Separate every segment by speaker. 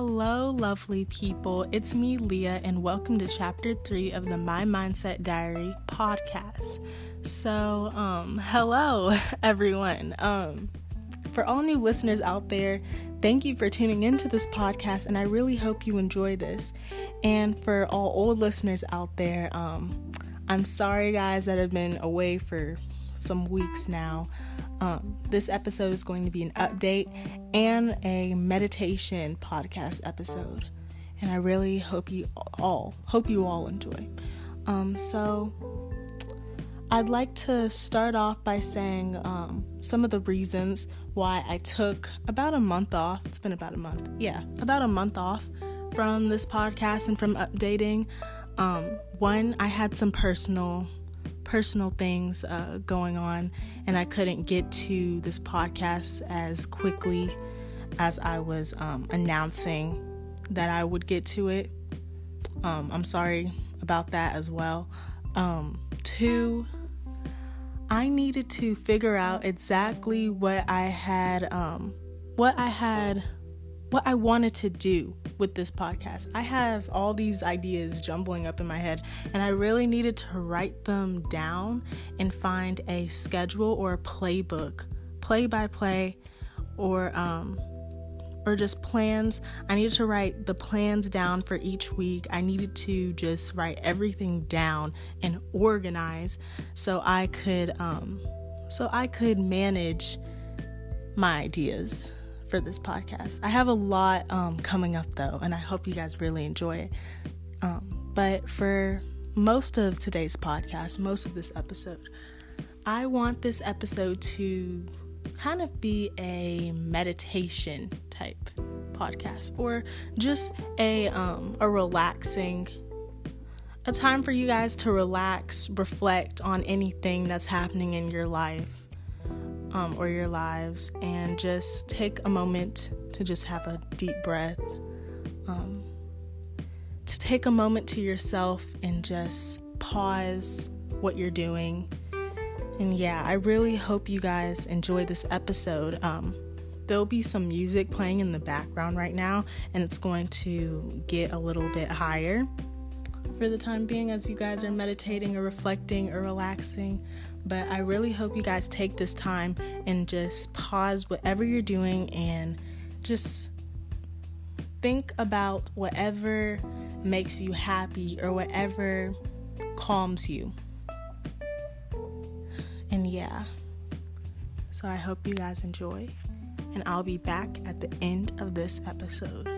Speaker 1: Hello, lovely people. It's me, Leah, and welcome to chapter three of the My Mindset Diary podcast. So, um, hello, everyone. Um, for all new listeners out there, thank you for tuning into this podcast, and I really hope you enjoy this. And for all old listeners out there, um, I'm sorry, guys, that have been away for some weeks now. Um, this episode is going to be an update and a meditation podcast episode, and I really hope you all hope you all enjoy. Um, so, I'd like to start off by saying um, some of the reasons why I took about a month off. It's been about a month, yeah, about a month off from this podcast and from updating. Um, one, I had some personal personal things uh, going on, and I couldn't get to this podcast as quickly as I was um, announcing that I would get to it. Um, I'm sorry about that as well. Um, two, I needed to figure out exactly what I had, um, what I had, what I wanted to do with this podcast. I have all these ideas jumbling up in my head, and I really needed to write them down and find a schedule or a playbook, play by play, or um, or just plans. I needed to write the plans down for each week. I needed to just write everything down and organize so I could um, so I could manage my ideas for this podcast. I have a lot um, coming up though, and I hope you guys really enjoy it. Um, but for most of today's podcast, most of this episode, I want this episode to kind of be a meditation type podcast or just a um, a relaxing a time for you guys to relax, reflect on anything that's happening in your life um, or your lives and just take a moment to just have a deep breath. Um, to take a moment to yourself and just pause what you're doing. And yeah, I really hope you guys enjoy this episode. Um, there'll be some music playing in the background right now, and it's going to get a little bit higher for the time being as you guys are meditating or reflecting or relaxing. But I really hope you guys take this time and just pause whatever you're doing and just think about whatever makes you happy or whatever calms you. And yeah, so I hope you guys enjoy, and I'll be back at the end of this episode.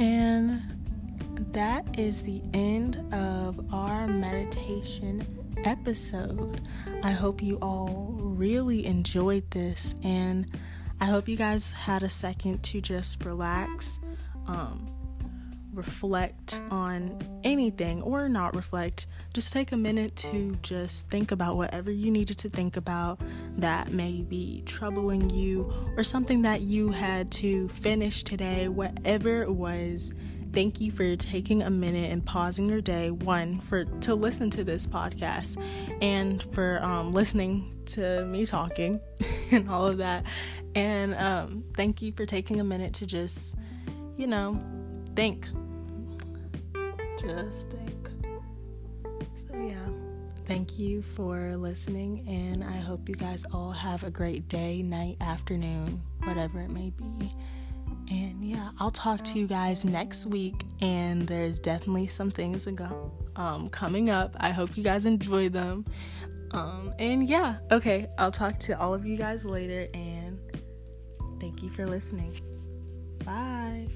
Speaker 1: And that is the end of our meditation episode. I hope you all really enjoyed this, and I hope you guys had a second to just relax, um, reflect on anything, or not reflect. Just take a minute to just think about whatever you needed to think about that may be troubling you, or something that you had to finish today, whatever it was thank you for taking a minute and pausing your day one for to listen to this podcast and for um, listening to me talking and all of that and um, thank you for taking a minute to just you know think just think so yeah thank you for listening and i hope you guys all have a great day night afternoon whatever it may be and yeah, I'll talk to you guys next week. And there's definitely some things ago, um, coming up. I hope you guys enjoy them. Um, and yeah, okay, I'll talk to all of you guys later. And thank you for listening. Bye.